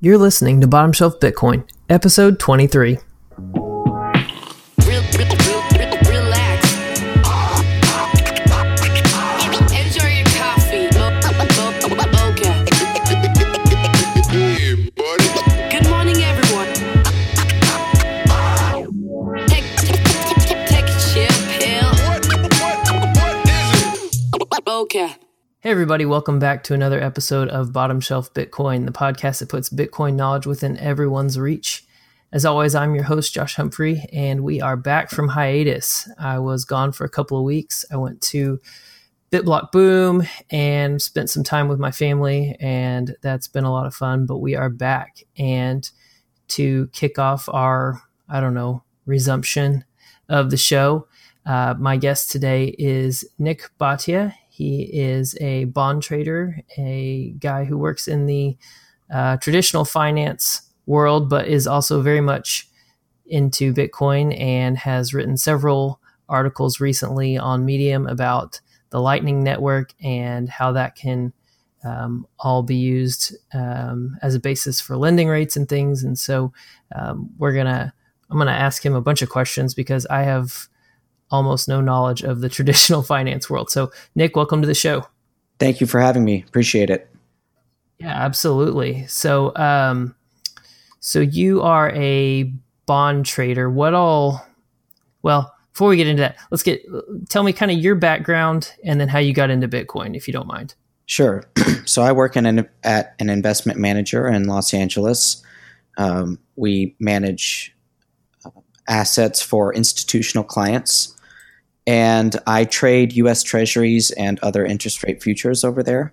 You're listening to Bottom Shelf Bitcoin, episode 23. Everybody, welcome back to another episode of Bottom Shelf Bitcoin, the podcast that puts Bitcoin knowledge within everyone's reach. As always, I'm your host, Josh Humphrey, and we are back from hiatus. I was gone for a couple of weeks. I went to BitBlock Boom and spent some time with my family, and that's been a lot of fun. But we are back, and to kick off our, I don't know, resumption of the show, uh, my guest today is Nik Bhatia. He is a bond trader, a guy who works in the uh, traditional finance world, but is also very much into Bitcoin and has written several articles recently on Medium about the Lightning Network and how that can um, all be used um, as a basis for lending rates and things. And so um, we're gonna, I'm gonna ask him a bunch of questions because I have almost no knowledge of the traditional finance world. So, Nik, welcome to the show. Thank you for having me. Appreciate it. Yeah, absolutely. So, um, so you are a bond trader. What all? Well, before we get into that, let's get tell me kind of your background and then how you got into Bitcoin, if you don't mind. Sure. so I work in an, at an investment manager in Los Angeles. Um, we manage uh, assets for institutional clients and I trade U.S. Treasuries and other interest rate futures over there.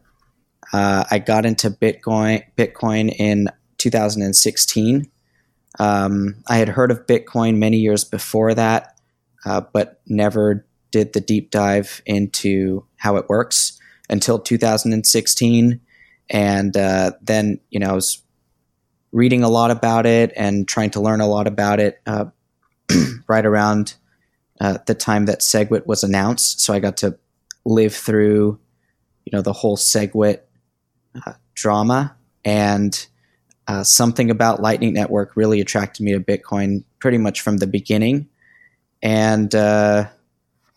Uh, I got into Bitcoin Bitcoin in 2016. Um, I had heard of Bitcoin many years before that, uh, but never did the deep dive into how it works until 2016. And uh, then, you know, I was reading a lot about it and trying to learn a lot about it uh, right around uh, the time that SegWit was announced. So I got to live through, you know, the whole SegWit uh, drama. And uh, something about Lightning Network really attracted me to Bitcoin pretty much from the beginning. And uh,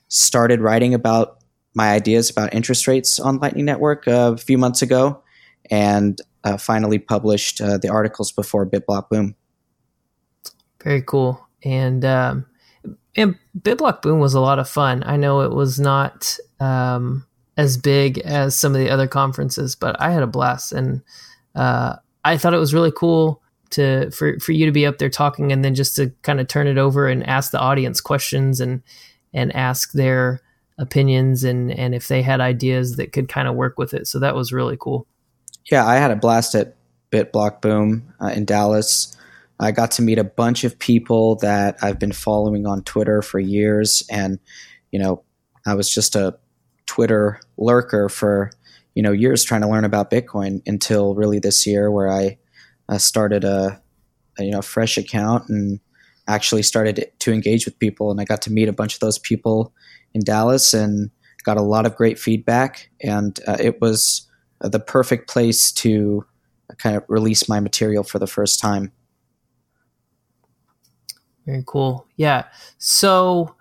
started writing about my ideas about interest rates on Lightning Network uh, a few months ago. And uh, finally published the articles before BitBlock Boom. Very cool. And um, and BitBlock Boom was a lot of fun. I know it was not um, as big as some of the other conferences, but I had a blast, and uh, I thought it was really cool to for for you to be up there talking, and then just to kind of turn it over and ask the audience questions and and ask their opinions and and if they had ideas that could kind of work with it. So that was really cool. Yeah, I had a blast at BitBlock Boom uh, in Dallas. I got to meet a bunch of people that I've been following on Twitter for years. And, you know, I was just a Twitter lurker for, you know, years trying to learn about Bitcoin until really this year where I uh, started a, a, you know, fresh account and actually started to engage with people. And I got to meet a bunch of those people in Dallas and got a lot of great feedback. And uh, it was the perfect place to kind of release my material for the first time. Very cool. Yeah. So,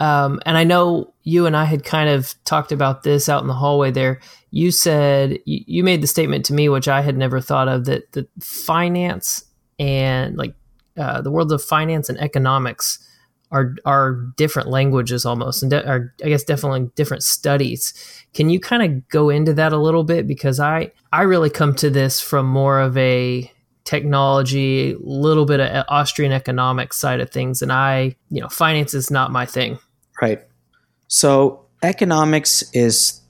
um, and I know you and I had kind of talked about this out in the hallway there. You said you, you made the statement to me, which I had never thought of, that the finance and like uh, the worlds of finance and economics are are different languages almost, and de- are I guess definitely different studies. Can you kind of go into that a little bit because I I really come to this from more of a technology, a little bit of Austrian economics side of things, and I, you know, finance is not my thing. Right. So economics is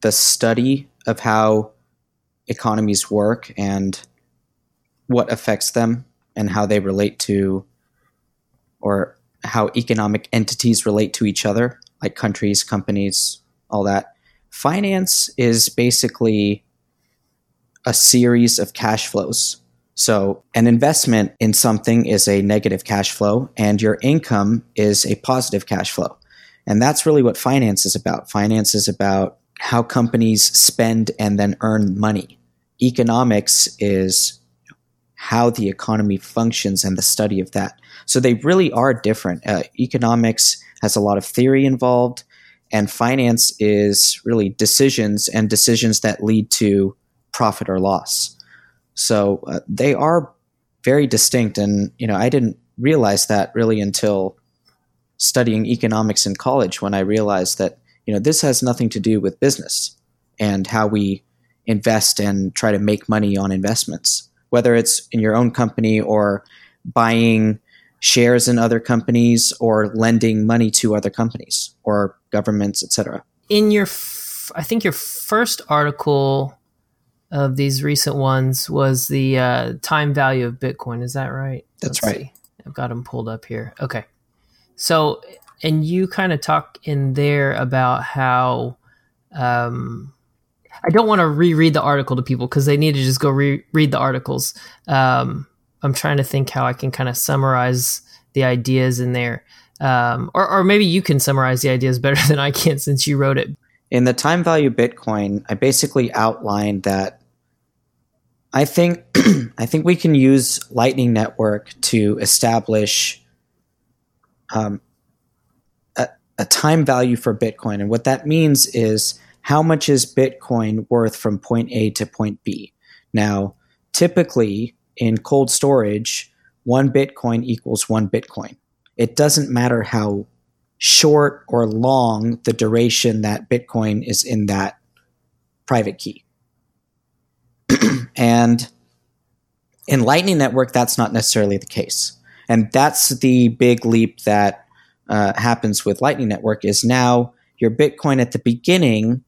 the study of how economies work and what affects them and how they relate to or how economic entities relate to each other, like countries, companies, all that. Finance is basically a series of cash flows so, an investment in something is a negative cash flow, and your income is a positive cash flow. And that's really what finance is about. Finance is about how companies spend and then earn money. Economics is how the economy functions and the study of that. So they really are different. Uh, economics has a lot of theory involved, and finance is really decisions and decisions that lead to profit or loss. So uh, they are very distinct, and you know I didn't realize that really until studying economics in college when I realized that you know this has nothing to do with business and how we invest and try to make money on investments, whether it's in your own company or buying shares in other companies or lending money to other companies or governments, etc. In your, f- I think your first article of these recent ones was the uh, time value of Bitcoin. Is that right? That's Let's right. See. I've got them pulled up here. Okay. So, and you kind of talk in there about how um, I don't want to reread the article to people because they need to just go re- read the articles. Um, I'm trying to think how I can kind of summarize the ideas in there. Um, or, or maybe you can summarize the ideas better than I can since you wrote it. In the time value Bitcoin, I basically outlined that I think I think we can use Lightning Network to establish um, a, a time value for Bitcoin, and what that means is how much is Bitcoin worth from point A to point B. Now, typically in cold storage, one Bitcoin equals one Bitcoin. It doesn't matter how short or long the duration that Bitcoin is in that private key. and in Lightning Network, that's not necessarily the case. And that's the big leap that uh, happens with Lightning Network is now your Bitcoin at the beginning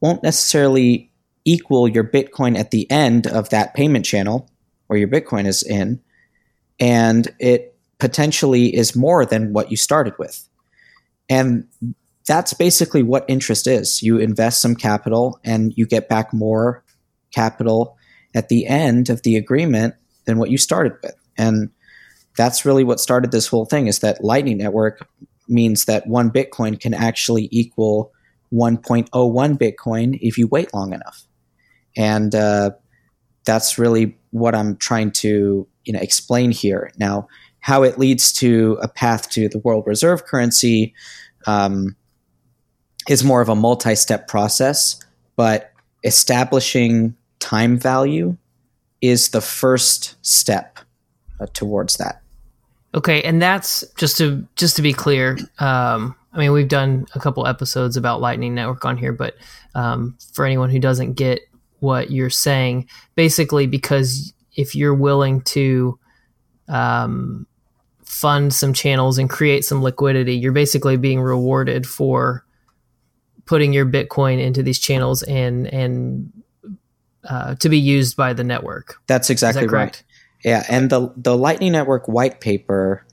won't necessarily equal your Bitcoin at the end of that payment channel where your Bitcoin is in. And it potentially is more than what you started with. And that's basically what interest is. You invest some capital and you get back more capital at the end of the agreement than what you started with. And that's really what started this whole thing is that Lightning Network means that one Bitcoin can actually equal 1.01 Bitcoin if you wait long enough. And uh, that's really what I'm trying to you know explain here. Now, how it leads to a path to the world reserve currency um, is more of a multi-step process, but establishing time value is the first step uh, towards that. Okay, and that's just to just to be clear. Um, I mean, we've done a couple episodes about Lightning Network on here, but um, for anyone who doesn't get what you're saying, basically, because if you're willing to um, fund some channels and create some liquidity, you're basically being rewarded for putting your Bitcoin into these channels and and uh, to be used by the network. That's exactly that right. Yeah, and the the Lightning Network white paper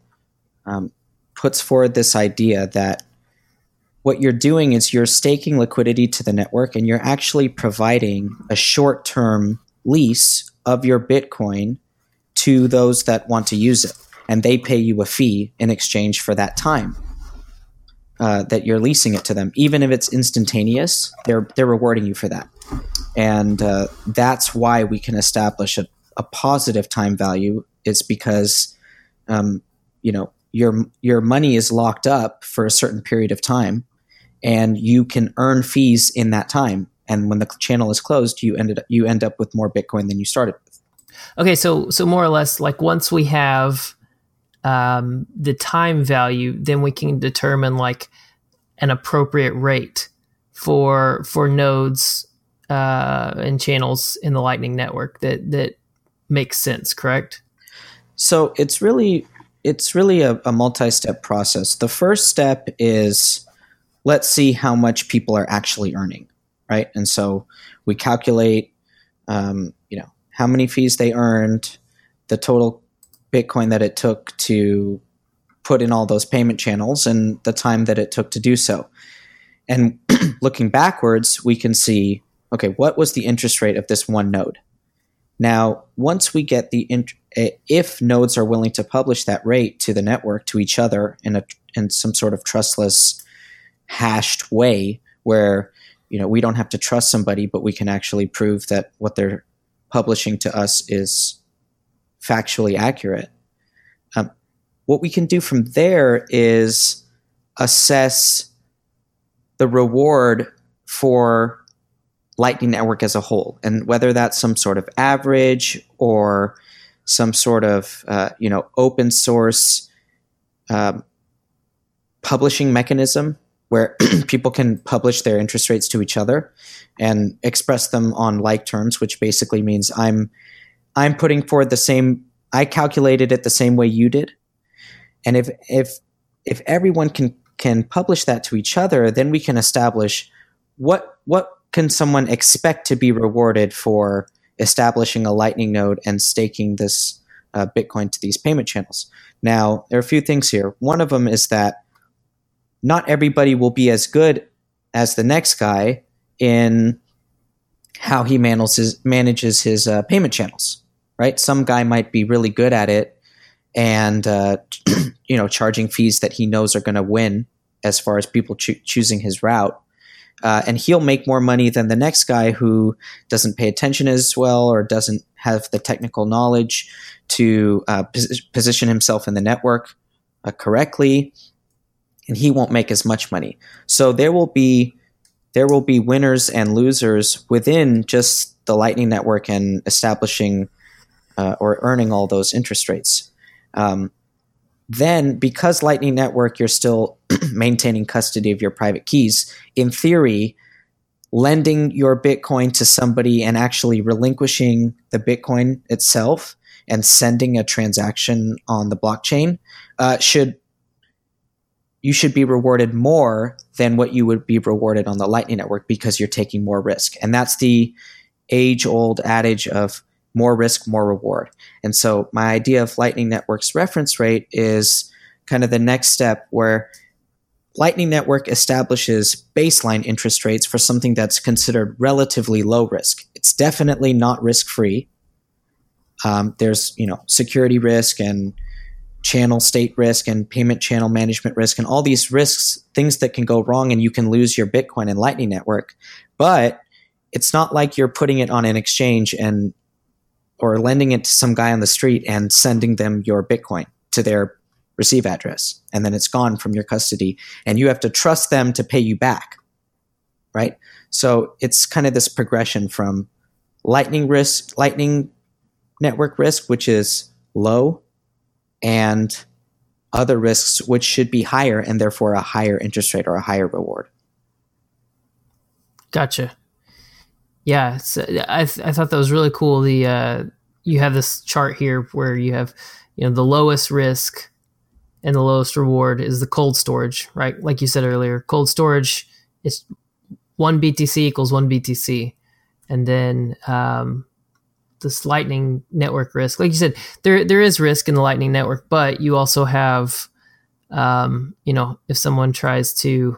um, puts forward this idea that what you're doing is you're staking liquidity to the network and you're actually providing a short term lease of your Bitcoin to those that want to use it. And they pay you a fee in exchange for that time uh, that you're leasing it to them. Even if it's instantaneous, they're, they're rewarding you for that. And uh, that's why we can establish a, a positive time value, is because, um, you know, your your money is locked up for a certain period of time and you can earn fees in that time. And when the channel is closed, you ended you end up with more Bitcoin than you started with. Okay, so so more or less, like once we have um, the time value, then we can determine like an appropriate rate for for nodes uh, and channels in the Lightning Network that that makes sense. Correct. So it's really it's really a, a multi-step process. The first step is let's see how much people are actually earning, right? And so we calculate, um, you know, how many fees they earned, the total Bitcoin that it took to put in all those payment channels, and the time that it took to do so. And looking backwards, we can see, okay, what was the interest rate of this one node? Now, once we get the int- if nodes are willing to publish that rate to the network to each other in a in some sort of trustless hashed way where you know we don't have to trust somebody but we can actually prove that what they're publishing to us is factually accurate. Um, what we can do from there is assess the reward for Lightning Network as a whole, and whether that's some sort of average or some sort of uh, you know open source um, publishing mechanism where people can publish their interest rates to each other and express them on like terms, which basically means I'm I'm putting forward the same I calculated it the same way you did. And if if if everyone can can publish that to each other, then we can establish what what can someone expect to be rewarded for establishing a Lightning node and staking this uh, Bitcoin to these payment channels. Now, there are a few things here. One of them is that not everybody will be as good as the next guy in how he manages manages his uh, payment channels. Right? Some guy might be really good at it, and uh, you know, charging fees that he knows are going to win as far as people cho- choosing his route. Uh, and he'll make more money than the next guy who doesn't pay attention as well or doesn't have the technical knowledge to uh, pos- position himself in the network uh, correctly, and he won't make as much money. So there will be there will be winners and losers within just the Lightning Network and establishing uh, or earning all those interest rates. Um, then, because Lightning Network, you're still maintaining custody of your private keys. In theory, lending your Bitcoin to somebody and actually relinquishing the Bitcoin itself and sending a transaction on the blockchain uh, should you should be rewarded more than what you would be rewarded on the Lightning Network because you're taking more risk. And that's the age old adage of more risk, more reward. And so my idea of Lightning Network's reference rate is kind of the next step where Lightning Network establishes baseline interest rates for something that's considered relatively low risk. It's definitely not risk free. Um, there's you know security risk and channel state risk and payment channel management risk and all these risks, things that can go wrong and you can lose your Bitcoin in Lightning Network. But it's not like you're putting it on an exchange and or lending it to some guy on the street and sending them your Bitcoin to their receive address and then it's gone from your custody and you have to trust them to pay you back. Right? So it's kind of this progression from lightning risk, lightning network risk, which is low, and other risks, which should be higher and therefore a higher interest rate or a higher reward. Gotcha. Yeah, I, th- I thought that was really cool. The uh, you have this chart here where you have you know the lowest risk and the lowest reward is the cold storage, right? Like you said earlier, cold storage is one BTC equals one BTC, and then um, this Lightning Network risk. Like you said, there there is risk in the Lightning Network, but you also have, um, you know, if someone tries to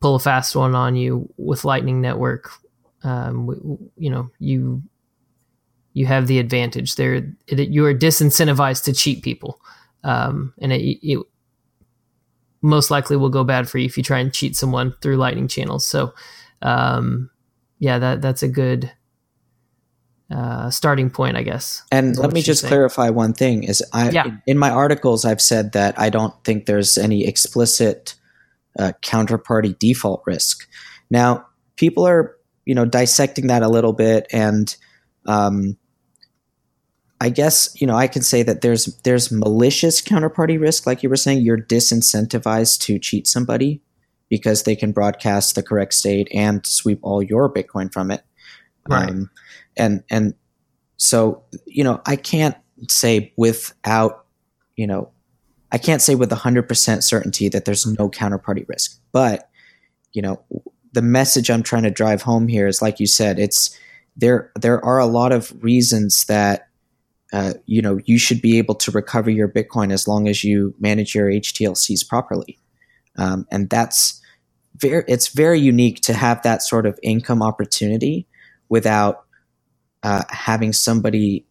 pull a fast one on you with Lightning Network, um, you know, you you have the advantage there. You are disincentivized to cheat people, um, and it, it most likely will go bad for you if you try and cheat someone through Lightning channels. So, um, yeah, that that's a good uh, starting point, I guess. And let me just saying. clarify one thing: is I yeah. in my articles I've said that I don't think there's any explicit uh, counterparty default risk. Now, people are you know dissecting that a little bit, and um, I guess you know I can say that there's there's malicious counterparty risk, like you were saying. You're disincentivized to cheat somebody because they can broadcast the correct state and sweep all your Bitcoin from it. Right. Um, and and so you know I can't say without you know I can't say with 100% certainty that there's no counterparty risk. But, you know, the message I'm trying to drive home here is like you said, it's there there are a lot of reasons that uh, you know you should be able to recover your Bitcoin as long as you manage your HTLCs properly, um, and that's very it's very unique to have that sort of income opportunity without uh, having somebody,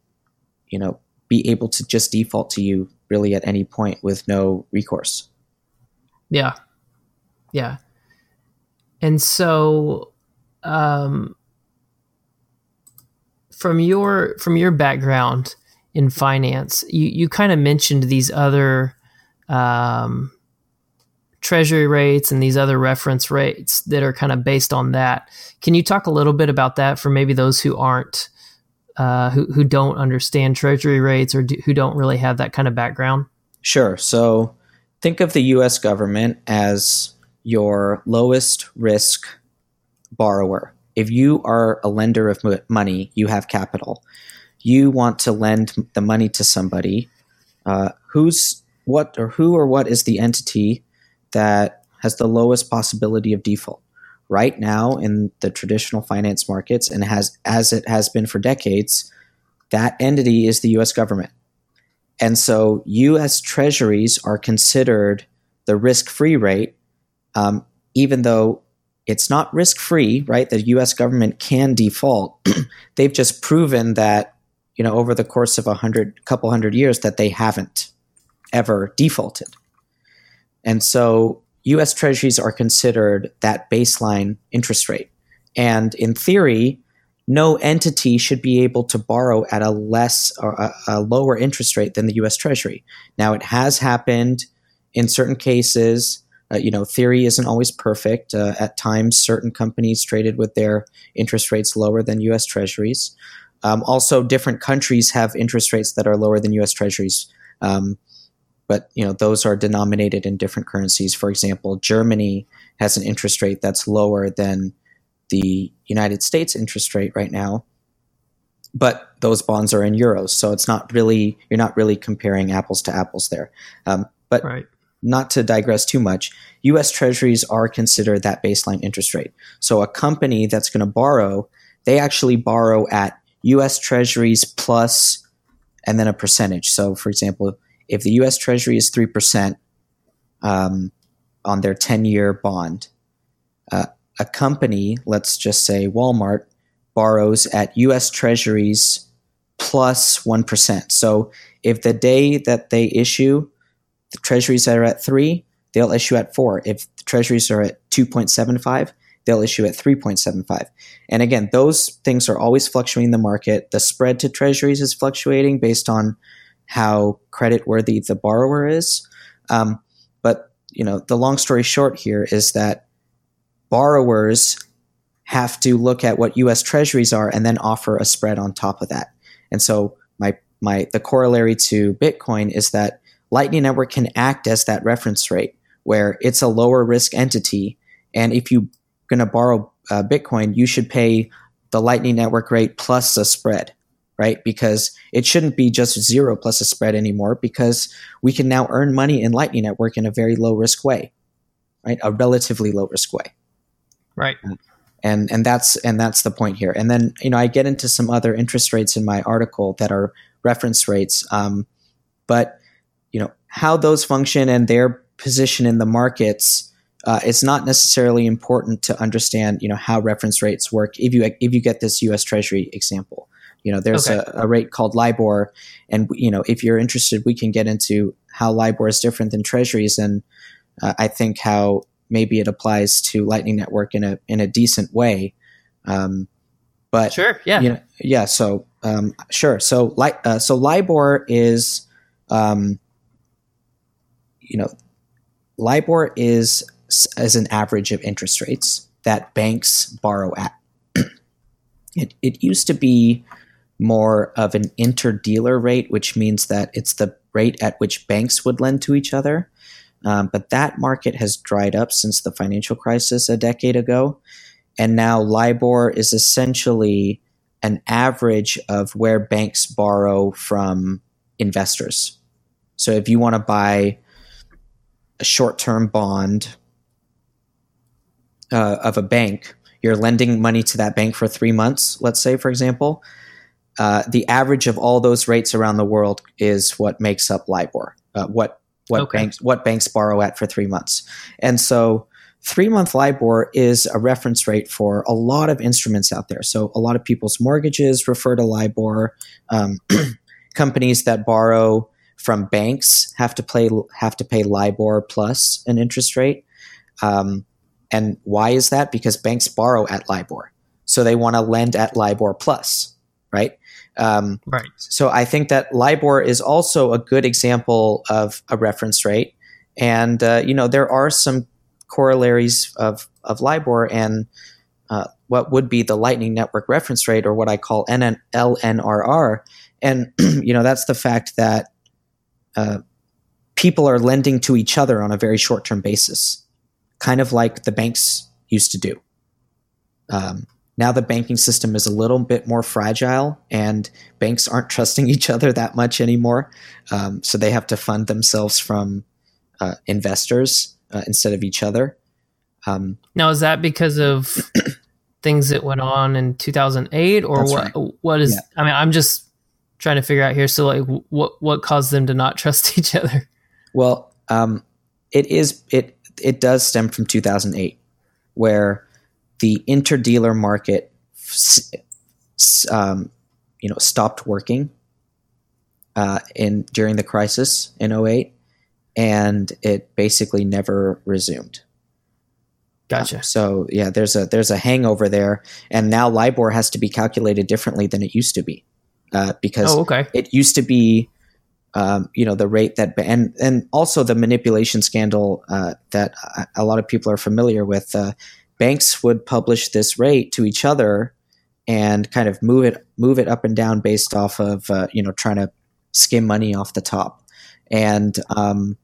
you know, be able to just default to you really at any point with no recourse. Yeah. Yeah. And so, um, from your from your background in finance. You you kind of mentioned these other um, treasury rates and these other reference rates that are kind of based on that. Can you talk a little bit about that for maybe those who aren't uh, who who don't understand treasury rates or do, who don't really have that kind of background? Sure. So think of the U.S. government as your lowest risk borrower. If you are a lender of money, you have capital. You want to lend the money to somebody. Uh, who's what or who or what is the entity that has the lowest possibility of default? Right now, in the traditional finance markets, and has as it has been for decades, that entity is the U.S. government. And so, U.S. Treasuries are considered the risk-free rate, um, even though it's not risk free, right? The U.S. government can default. They've just proven that, you know, over the course of a hundred, couple hundred years, that they haven't ever defaulted. And so, U.S. Treasuries are considered that baseline interest rate. And in theory, no entity should be able to borrow at a less or a, a lower interest rate than the U.S. Treasury. Now, it has happened in certain cases uh, you know, theory isn't always perfect. Uh, at times, certain companies traded with their interest rates lower than U.S. Treasuries. Um, also, different countries have interest rates that are lower than U.S. Treasuries, um, but you know those are denominated in different currencies. For example, Germany has an interest rate that's lower than the United States interest rate right now, but those bonds are in euros, so it's not really you're not really comparing apples to apples there. Um, but right not to digress too much, US treasuries are considered that baseline interest rate. So a company that's going to borrow, they actually borrow at US treasuries plus and then a percentage. So, for example, if the US treasury is 3% um, on their 10 year bond, uh, a company, let's just say Walmart, borrows at US treasuries plus 1. So, if the day that they issue the treasuries are at three, they'll issue at four. If the treasuries are at 2.75, they'll issue at 3.75. And again, those things are always fluctuating in the market. The spread to treasuries is fluctuating based on how credit worthy the borrower is. Um, but you know, the long story short here is that borrowers have to look at what U.S. Treasuries are and then offer a spread on top of that. And so my my the corollary to Bitcoin is that Lightning Network can act as that reference rate where it's a lower risk entity. And if you're going to borrow uh, Bitcoin, you should pay the Lightning Network rate plus a spread, right? Because it shouldn't be just zero plus a spread anymore because we can now earn money in Lightning Network in a very low risk way, right? A relatively low risk way. Right. And and that's and that's the point here. And then you know I get into some other interest rates in my article that are reference rates, um, but you know how those function and their position in the markets uh, it's not necessarily important to understand you know how reference rates work. If you if you get this US treasury example you know there's okay. a, a, rate called LIBOR and you know if you're interested we can get into how LIBOR is different than treasuries and uh, I think how maybe it applies to Lightning Network in a in a decent way. Um, but sure yeah. you know, yeah so um, sure. So uh, so LIBOR is um, you know, LIBOR is as an average of interest rates that banks borrow at. it, it used to be more of an interdealer rate, which means that it's the rate at which banks would lend to each other. Um, but that market has dried up since the financial crisis a decade ago. And now LIBOR is essentially an average of where banks borrow from investors. So if you want to buy a short term bond uh, of a bank, you're lending money to that bank for three months, let's say, for example. Uh, the average of all those rates around the world is what makes up LIBOR. Uh, what what okay. banks what banks borrow at for three months, and so three month LIBOR is a reference rate for a lot of instruments out there. So a lot of people's mortgages refer to LIBOR. Um, companies that borrow from banks have to pay have to pay LIBOR plus an interest rate. Um, and why is that? Because banks borrow at LIBOR, so they want to lend at LIBOR plus, right? Um, Right. so I think that LIBOR is also a good example of a reference rate, and uh, you know there are some corollaries of of LIBOR and uh, what would be the Lightning Network reference rate, or what I call NN- LNRR, and you know that's the fact that uh, people are lending to each other on a very short term basis, kind of like the banks used to do. Um, now the banking system is a little bit more fragile, and banks aren't trusting each other that much anymore. Um, so they have to fund themselves from uh, investors uh, instead of each other. Um, Now, is that because of things that went on in 2008, or what? right. What is? Yeah. I mean, I'm just trying to figure out here. So, like, what what caused them to not trust each other? Well, um, it is it it does stem from 2008, where the interdealer market, s- s- um, you know, stopped working uh, in during the crisis in 08, and it basically never resumed. Gotcha. So yeah, there's a there's a hangover there, and now LIBOR has to be calculated differently than it used to be, uh, because Oh, okay. it used to be um, you know the rate that and and also the manipulation scandal uh, that a- a lot of people are familiar with uh, banks would publish this rate to each other and kind of move it move it up and down based off of uh, you know trying to skim money off the top and um,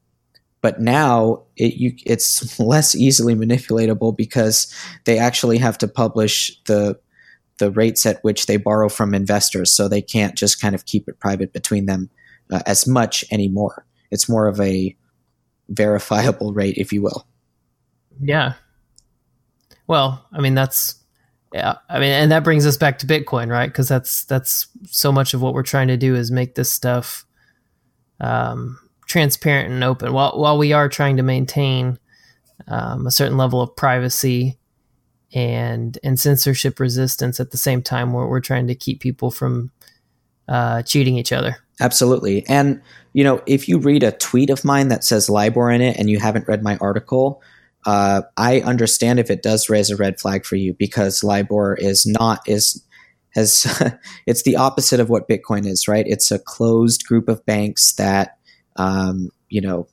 but now it, you, it's less easily manipulatable because they actually have to publish the the rates at which they borrow from investors so they can't just kind of keep it private between them uh, as much anymore. It's more of a verifiable rate, if you will. Yeah. Well, I mean that's yeah. I mean, and that brings us back to Bitcoin, right? Because that's that's so much of what we're trying to do is make this stuff um, transparent and open. While while we are trying to maintain um, a certain level of privacy and and censorship resistance at the same time, we're we're trying to keep people from uh, cheating each other. Absolutely. And, you know, if you read a tweet of mine that says LIBOR in it and you haven't read my article, uh, I understand if it does raise a red flag for you because LIBOR is not, is, has, it's the opposite of what Bitcoin is, right? It's a closed group of banks that, um, you know,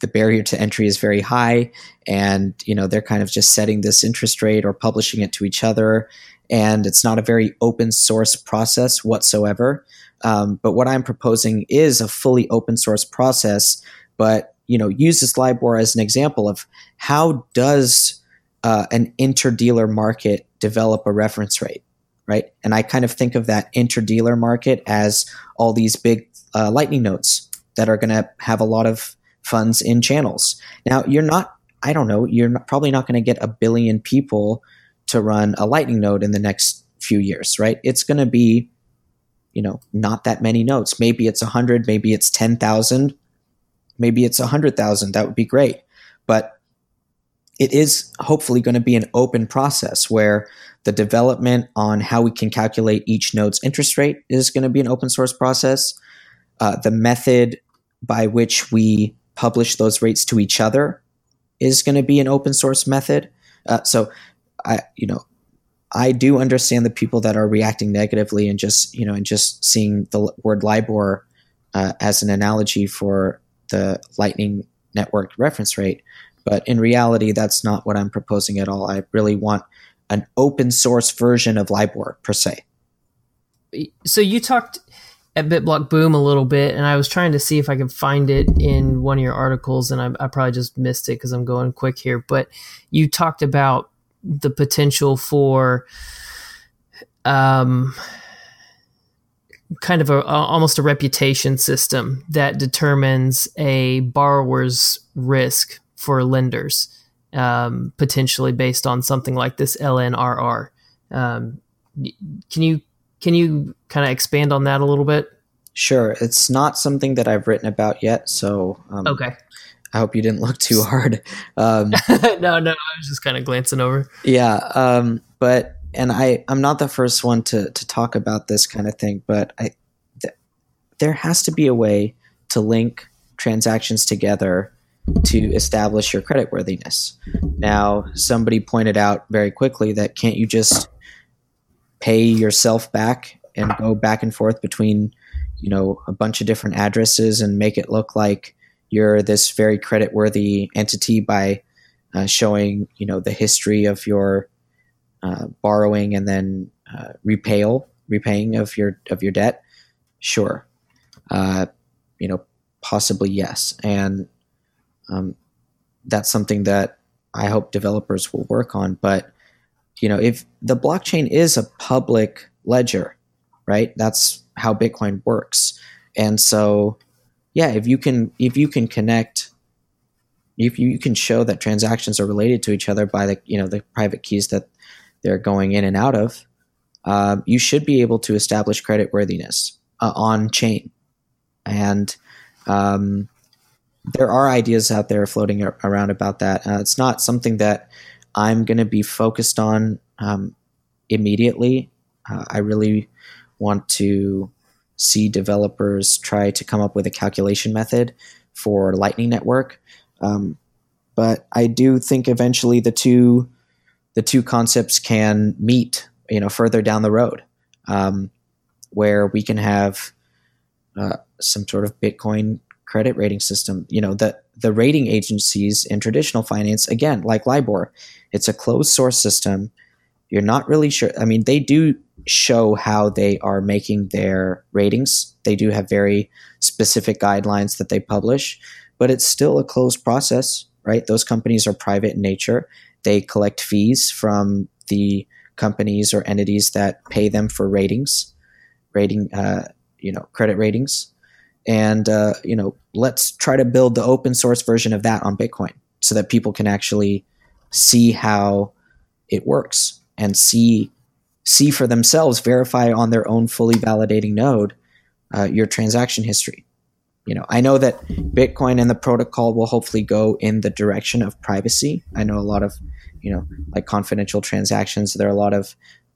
the, barrier to entry is very high and, you know, they're kind of just setting this interest rate or publishing it to each other. And it's not a very open source process whatsoever. Um, but what I'm proposing is a fully open source process, but you know uses LIBOR as an example of how does uh, an interdealer market develop a reference rate, right? And I kind of think of that interdealer market as all these big uh, Lightning nodes that are going to have a lot of funds in channels. Now you're not, I don't know, you're not, probably not going to get a billion people to run a Lightning node in the next few years, right? It's going to be you know not that many nodes maybe it's 100 maybe it's 10,000 maybe it's 100,000 that would be great but it is hopefully going to be an open process where the development on how we can calculate each node's interest rate is going to be an open source process uh, the method by which we publish those rates to each other is going to be an open source method uh, so i you know I do understand the people that are reacting negatively and just you know and just seeing the word LIBOR uh, as an analogy for the Lightning Network reference rate, but in reality, that's not what I'm proposing at all. I really want an open source version of LIBOR per se. so you talked at BitBlock Boom a little bit, and I was trying to see if I could find it in one of your articles, and I, I probably just missed it because I'm going quick here. But you talked about the potential for um, kind of a, a almost a reputation system that determines a borrower's risk for lenders, um, potentially based on something like this LNRR. Um, can you can you kind of expand on that a little bit? Sure, it's not something that I've written about yet, so um, Okay. I hope you didn't look too hard. Um, no, no, I was just kind of glancing over. Yeah, um, but and I I'm not the first one to to talk about this kind of thing, but I th- there has to be a way to link transactions together to establish your creditworthiness. Now, somebody pointed out very quickly that can't you just pay yourself back and go back and forth between you know a bunch of different addresses and make it look like you're this very credit worthy entity by uh, showing you know the history of your uh, borrowing and then uh, repayal repaying of your of your debt? Sure. Uh, you know possibly yes. And um, that's something that i hope developers will work on but you know if the blockchain is a public ledger right that's how bitcoin works and so yeah if you can if you can connect if you can show that transactions are related to each other by the you know the private keys that they're going in and out of, uh, you should be able to establish credit worthiness uh, on chain. And um, there are ideas out there floating around about that. Uh, it's not something that I'm going to be focused on um, immediately. Uh, I really want to see developers try to come up with a calculation method for Lightning Network um, but I do think eventually the two the two concepts can meet, you know, further down the road, um, where we can have uh, some sort of Bitcoin credit rating system. You know, the the rating agencies in traditional finance, again, like LIBOR, it's a closed source system. You're not really sure. I mean, they do show how they are making their ratings. They do have very specific guidelines that they publish, but it's still a closed process, right? Those companies are private in nature. They collect fees from the companies or entities that pay them for ratings, rating, uh, you know, credit ratings. And, uh, you know, let's try to build the open source version of that on Bitcoin so that people can actually see how it works and see see for themselves, verify on their own fully validating node uh, your transaction history you know, I know that Bitcoin and the protocol will hopefully go in the direction of privacy. I know a lot of, you know, like confidential transactions. There are a lot of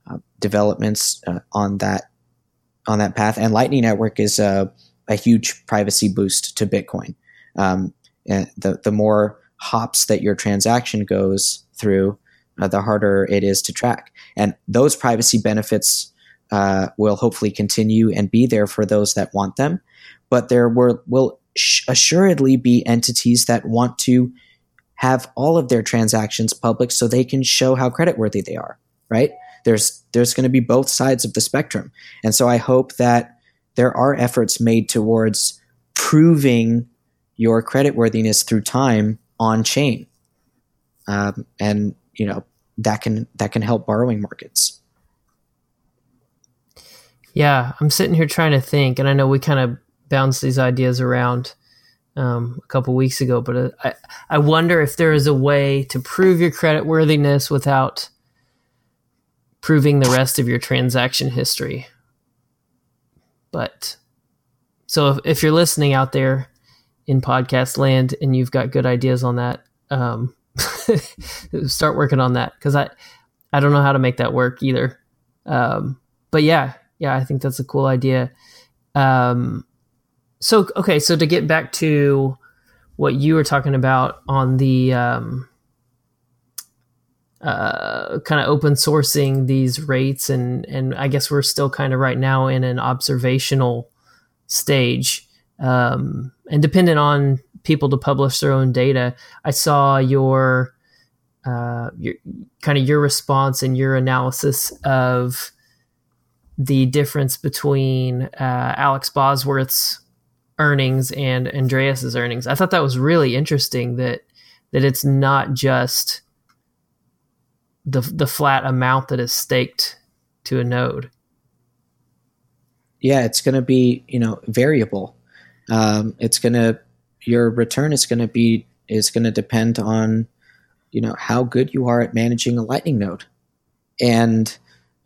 uh, developments uh, on that on that path, and Lightning Network is a, a huge privacy boost to Bitcoin. Um, the the more hops that your transaction goes through, uh, the harder it is to track, and those privacy benefits uh, will hopefully continue and be there for those that want them but there were, will assuredly be entities that want to have all of their transactions public so they can show how creditworthy they are, right? There's there's going to be both sides of the spectrum. And so I hope that there are efforts made towards proving your creditworthiness through time on chain. Um, and you know that can that can help borrowing markets. Yeah, I'm sitting here trying to think, and I know we kind of bounced these ideas around um, a couple weeks ago, but uh, I, I wonder if there is a way to prove your credit worthiness without proving the rest of your transaction history. But so if, if you're listening out there in podcast land and you've got good ideas on that, um, start working on that because I I don't know how to make that work either. Um, but yeah, yeah, I think that's a cool idea. Um, so okay, so to get back to what you were talking about on the um, uh, kind of open sourcing these rates, and and I guess we're still kind of right now in an observational stage, um, and dependent on people to publish their own data. I saw your uh, your kind of your response and your analysis of the difference between uh, Alex Bosworth's earnings and Andreas's earnings. I thought that was really interesting that that it's not just the the flat amount that is staked to a node. Yeah, it's going to be you know variable. Um, it's going to your return is going to be is going to depend on you know how good you are at managing a Lightning node, and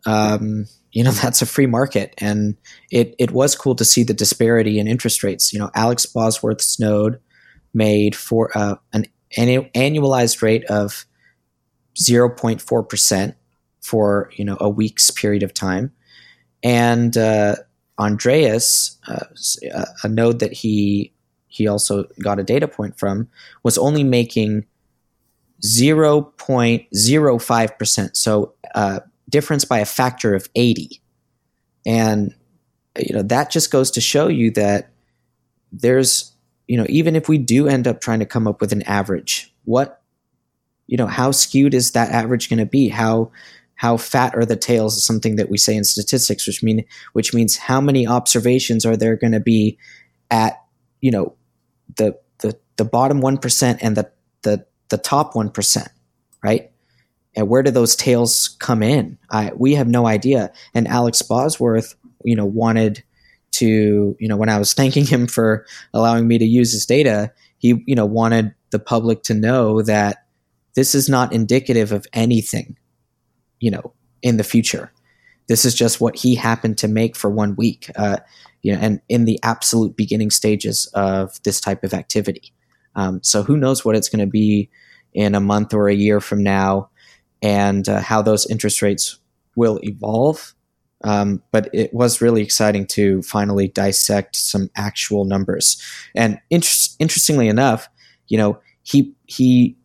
um, you know that's a free market and it it was cool to see the disparity in interest rates you know alex bosworth's node made for uh, an annualized rate of 0.4% for you know a week's period of time and uh, andreas uh, a node that he he also got a data point from was only making 0.05% so uh, difference by a factor of 80. And you know that just goes to show you that there's you know even if we do end up trying to come up with an average, what you know how skewed is that average going to be? How how fat are the tails is something that we say in statistics, which mean which means how many observations are there going to be at you know the the the bottom one percent and the the the top one percent, right? And where do those tails come in? I, we have no idea. And Alex Bosworth, you know, wanted to, you know, when I was thanking him for allowing me to use his data, he, you know, wanted the public to know that this is not indicative of anything you know, in the future. This is just what he happened to make for one week, uh, you know, and in the absolute beginning stages of this type of activity. Um, so who knows what it's going to be in a month or a year from now, and uh, how those interest rates will evolve. Um, but it was really exciting to finally dissect some actual numbers. And inter- interestingly enough, you know, he he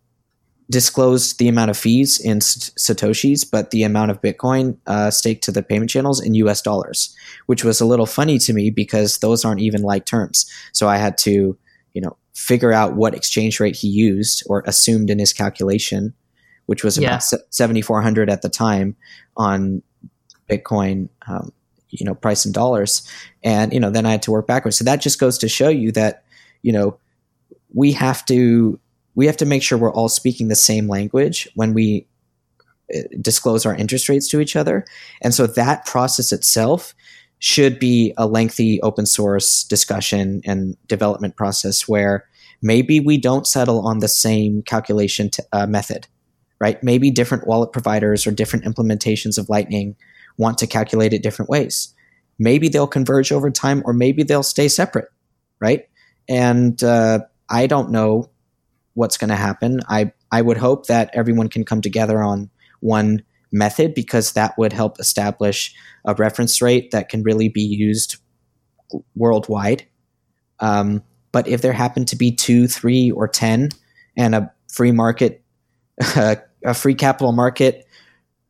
disclosed the amount of fees in satoshis, but the amount of Bitcoin uh, staked to the payment channels in U.S. dollars, which was a little funny to me because those aren't even like terms. So I had to, you know, figure out what exchange rate he used or assumed in his calculation, which was about yeah. 7,400 at the time on Bitcoin. Um, you know, price in dollars, and you know, then I had to work backwards. So that just goes to show you that, you know, we have to we have to make sure we're all speaking the same language when we uh, disclose our interest rates to each other. And so that process itself should be a lengthy open source discussion and development process where maybe we don't settle on the same calculation t- uh, method, right? Maybe different wallet providers or different implementations of Lightning want to calculate it different ways. Maybe they'll converge over time or maybe they'll stay separate, right? And uh, I don't know what's going to happen. I I would hope that everyone can come together on one method because that would help establish a reference rate that can really be used worldwide. Um, but if there happen to be two, three, or ten, and a free market, a free capital market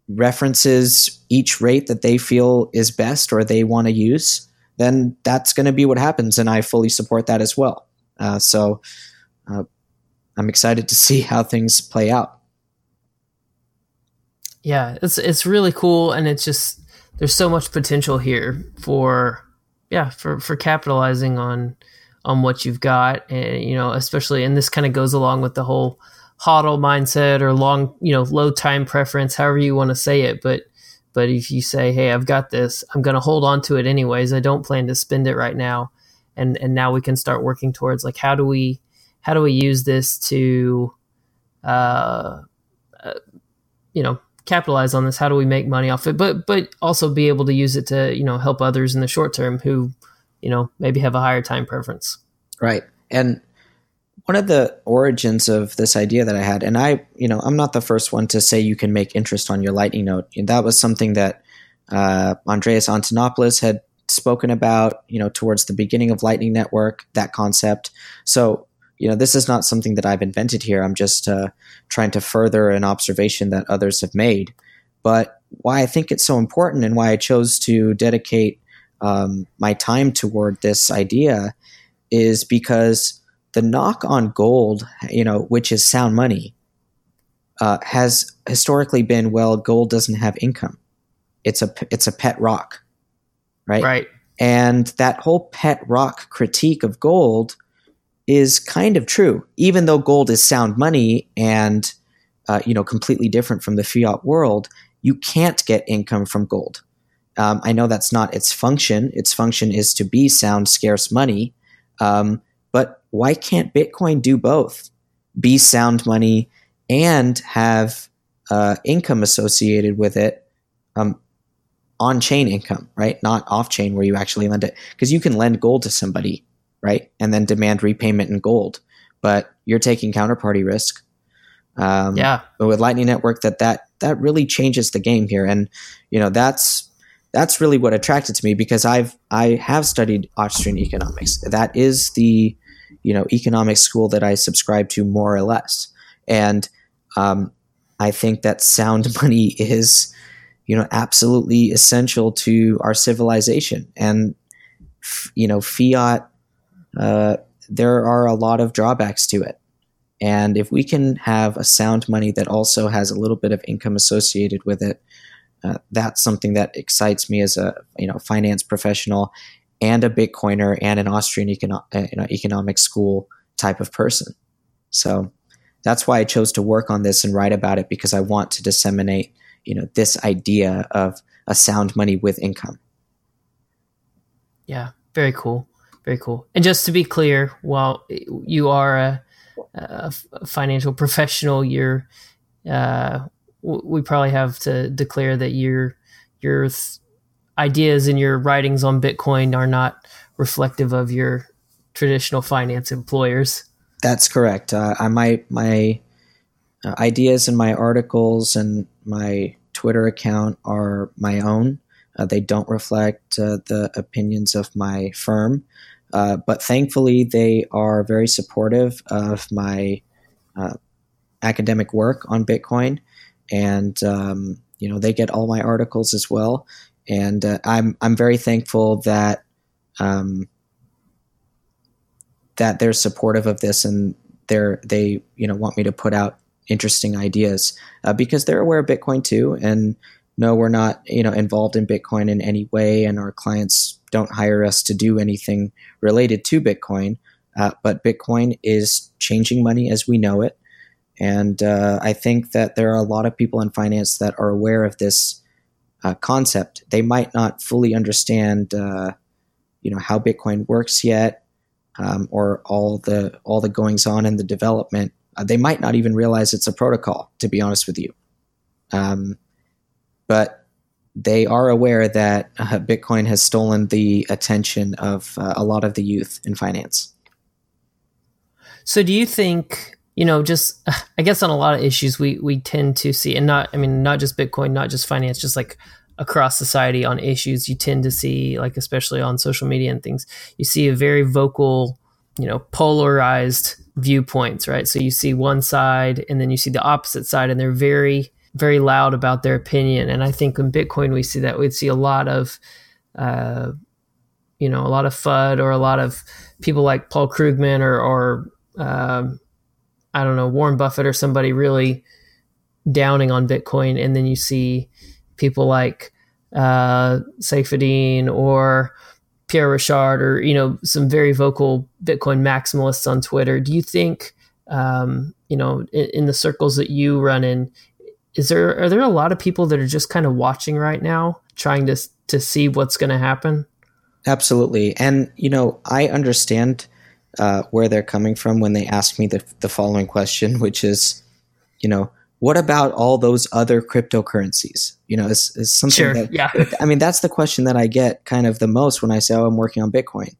references each rate that they feel is best or they want to use, then that's going to be what happens, and I fully support that as well. Uh, so. Uh, I'm excited to see how things play out. Yeah, it's it's really cool, and it's just there's so much potential here for yeah for for capitalizing on on what you've got, and you know especially and this kind of goes along with the whole hodl mindset or long you know low time preference, however you want to say it, but but if you say hey I've got this, I'm going to hold on to it anyways. I don't plan to spend it right now, and and now we can start working towards like how do we how do we use this to, uh, uh, you know, capitalize on this? How do we make money off it? But but also be able to use it to you know help others in the short term who, you know, maybe have a higher time preference. Right, and one of the origins of this idea that I had, and I, you know, I'm not the first one to say you can make interest on your Lightning node. That was something that uh, Andreas Antonopoulos had spoken about, you know, towards the beginning of Lightning Network, that concept. So you know, this is not something that I've invented here. I'm just uh, trying to further an observation that others have made. But why I think it's so important and why I chose to dedicate um, my time toward this idea is because the knock on gold, you know, which is sound money, uh, has historically been well, gold doesn't have income. It's a it's a pet rock, right? Right. And that whole pet rock critique of gold is kind of true, even though gold is sound money and uh, you know completely different from the fiat world. You can't get income from gold. Um, I know that's not its function. Its function is to be sound, scarce money. Um, but why can't Bitcoin do both? Be sound money and have uh, income associated with it, um, on chain income, right? Not off chain where you actually lend it. Because you can lend gold to somebody right? And then demand repayment in gold. But you're taking counterparty risk. Um, yeah. But with Lightning Network, that that that really changes the game here, and you know that's that's really what attracted to me because I've I have studied Austrian economics. That is the you know economics school that I subscribe to more or less, and um, I think that sound money is you know, absolutely essential to our civilization. And, you know, fiat, uh, there are a lot of drawbacks to it. And if we can have a sound money that also has a little bit of income associated with it, uh, that's something that excites me as a you know finance professional and a Bitcoiner and an Austrian econo- uh, you know, economic school type of person. So that's why I chose to work on this and write about it because I want to disseminate you know this idea of a sound money with income. Yeah, very cool, very cool. And just to be clear, while you are a, a financial professional, you're uh, we probably have to declare that your your th- ideas and your writings on Bitcoin are not reflective of your traditional finance employers. That's correct. Uh, I my my uh, ideas and my articles and my Twitter account are my own. Uh, they don't reflect uh, the opinions of my firm, uh, but thankfully they are very supportive of my academic work on Bitcoin and um, you know they get all my articles as well. And uh, I'm I'm very thankful that um, that they're supportive of this and they're they you know want me to put out interesting ideas uh, because they're aware of Bitcoin too. And no, we're not you know involved in Bitcoin in any way, and our clients don't hire us to do anything related to Bitcoin. Uh, but Bitcoin is changing money as we know it. And uh, I think that there are a lot of people in finance that are aware of this uh, concept. They might not fully understand, uh, you know, how Bitcoin works yet, um, or all the all the goings on in the development. Uh, they might not even realize it's a protocol. To be honest with you, um, but they are aware that uh, Bitcoin has stolen the attention of uh, a lot of the youth in finance. So, do you think you know, just I guess on a lot of issues we we tend to see, and not I mean not just Bitcoin, not just finance, just like across society on issues, you tend to see like especially on social media and things, you see a very vocal, you know, polarized viewpoints, right? So you see one side and then you see the opposite side, and they're very very loud about their opinion. And I think in Bitcoin we see that we'd see a lot of. Uh, you know, a lot of FUD or a lot of people like Paul Krugman or, or um, I don't know, Warren Buffett or somebody really downing on Bitcoin, and then you see people like uh, or Pierre Rochard or you know some very vocal Bitcoin maximalists on Twitter. Do you think um, you know in, in, the circles that you run in, is there are there a lot of people that are just kind of watching right now, trying to to see what's going to happen? Absolutely, and you know I understand uh, where they're coming from when they ask me the, the following question, which is, you know, what about all those other cryptocurrencies? You know, is, is something sure, that, yeah. I mean, that's the question that I get kind of the most when I say, oh, I'm working on Bitcoin.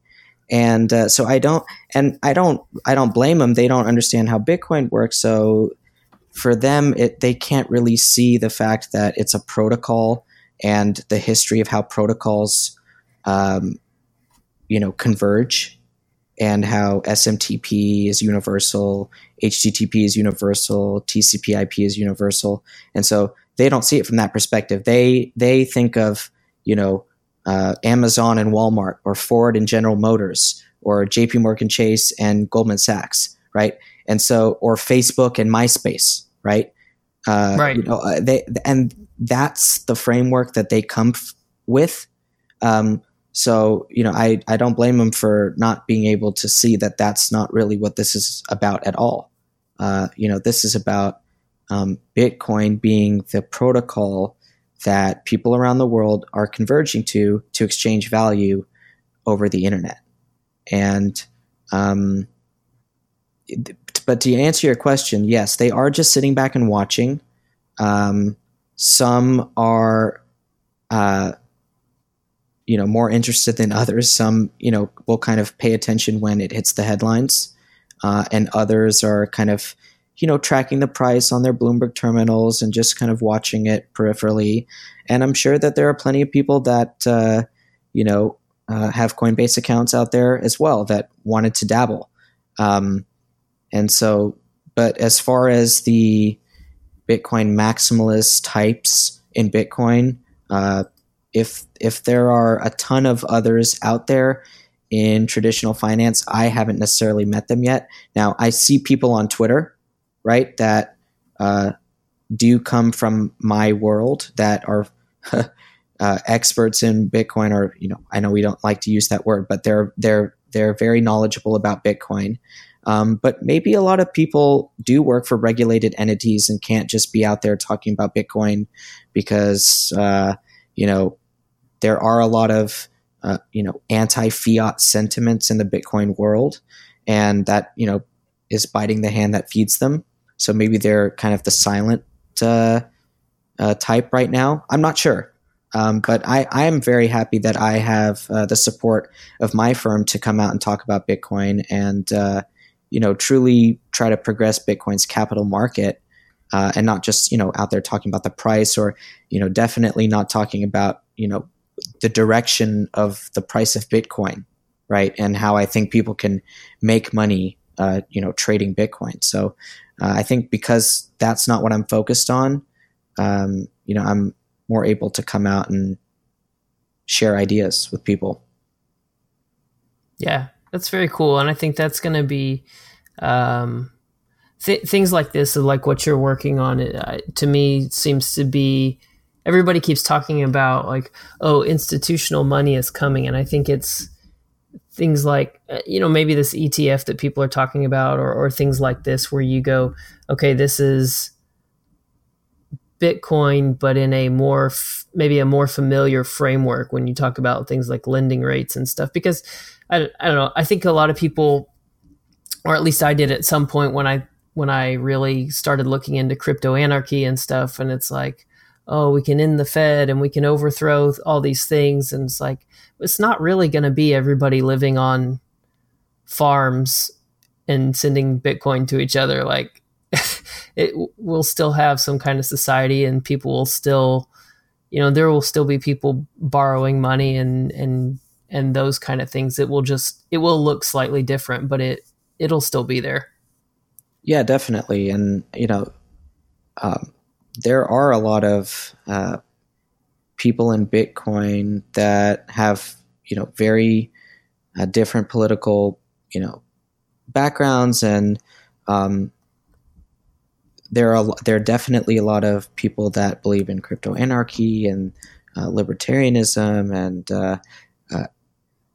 And uh, so I don't, and I don't, I don't blame them. They don't understand how Bitcoin works. So for them, it, they can't really see the fact that it's a protocol and the history of how protocols, um, you know, converge and how SMTP is universal, HTTP is universal, TCP/IP is universal, and so they don't see it from that perspective. They they think of you know uh, Amazon and Walmart, or Ford and General Motors, or J.P. Morgan Chase and Goldman Sachs, right? And so, or Facebook and MySpace, right? Uh, right. You know, uh, they and that's the framework that they come f- with. Um, so, you know, I, I don't blame them for not being able to see that that's not really what this is about at all. Uh, you know, this is about um, Bitcoin being the protocol that people around the world are converging to to exchange value over the internet. And, um, but to answer your question, yes, they are just sitting back and watching. Um, some are, uh, you know more interested than others. Some you know will kind of pay attention when it hits the headlines, uh, and others are kind of you know tracking the price on their Bloomberg terminals and just kind of watching it peripherally. And I'm sure that there are plenty of people that uh, you know uh, have Coinbase accounts out there as well that wanted to dabble. Um, and so, but as far as the Bitcoin maximalist types in Bitcoin, Uh, if if there are a ton of others out there in traditional finance, I haven't necessarily met them yet. Now I see people on Twitter, right, that uh, do come from my world that are uh, experts in Bitcoin, or you know, I know we don't like to use that word, but they're they're they're very knowledgeable about Bitcoin. Um, but maybe a lot of people do work for regulated entities and can't just be out there talking about Bitcoin because uh, you know there are a lot of uh, you know anti-fiat sentiments in the Bitcoin world, and that you know is biting the hand that feeds them. So maybe they're kind of the silent uh, uh type right now. I'm not sure. Um, but I, I am very happy that I have uh, the support of my firm to come out and talk about Bitcoin and uh, you know truly try to progress Bitcoin's capital market uh, and not just you know out there talking about the price or you know definitely not talking about you know the direction of the price of Bitcoin, right? And how I think people can make money, uh, you know, trading Bitcoin. So uh, I think because that's not what I'm focused on, um, you know, I'm more able to come out and share ideas with people. Yeah, that's very cool, and I think that's going to be um, th- things like this, like what you're working on. It, uh, to me, seems to be everybody keeps talking about like, oh, institutional money is coming, and I think it's things like uh, you know maybe this ETF that people are talking about, or, or things like this, where you go, okay, this is Bitcoin, but in a more f- maybe a more familiar framework when you talk about things like lending rates and stuff. Because I, I don't know, I think a lot of people, or at least I did at some point when I when I really started looking into crypto anarchy and stuff, and it's like, oh, we can end the Fed and we can overthrow all these things, and it's like it's not really going to be everybody living on farms and sending Bitcoin to each other. Like it will still have some kind of society and people will still you know there will still be people borrowing money and and and those kind of things it will just it will look slightly different but it it'll still be there. Yeah definitely. And you know um, there are a lot of uh, people in bitcoin that have you know very uh, different political you know backgrounds and um, there are there are definitely a lot of people that believe in crypto anarchy and uh, libertarianism and uh,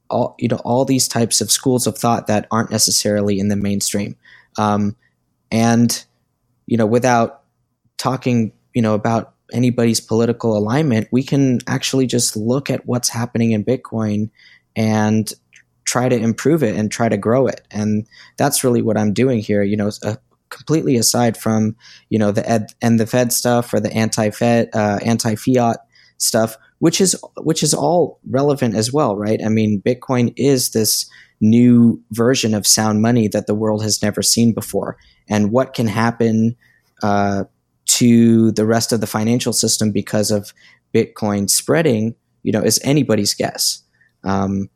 all you know all these types of schools of thought that aren't necessarily in the mainstream. Um, and you know, without talking, you know, about anybody's political alignment, we can actually just look at what's happening in Bitcoin and try to improve it and try to grow it. And that's really what I'm doing here. You know, a, completely aside from you know the ed and the Fed stuff or the anti-Fed uh, anti-fiat stuff, which is which is all relevant as well, right? I mean, Bitcoin is this new version of sound money that the world has never seen before, and what can happen uh, to the rest of the financial system because of Bitcoin spreading, you know, is anybody's guess. Um,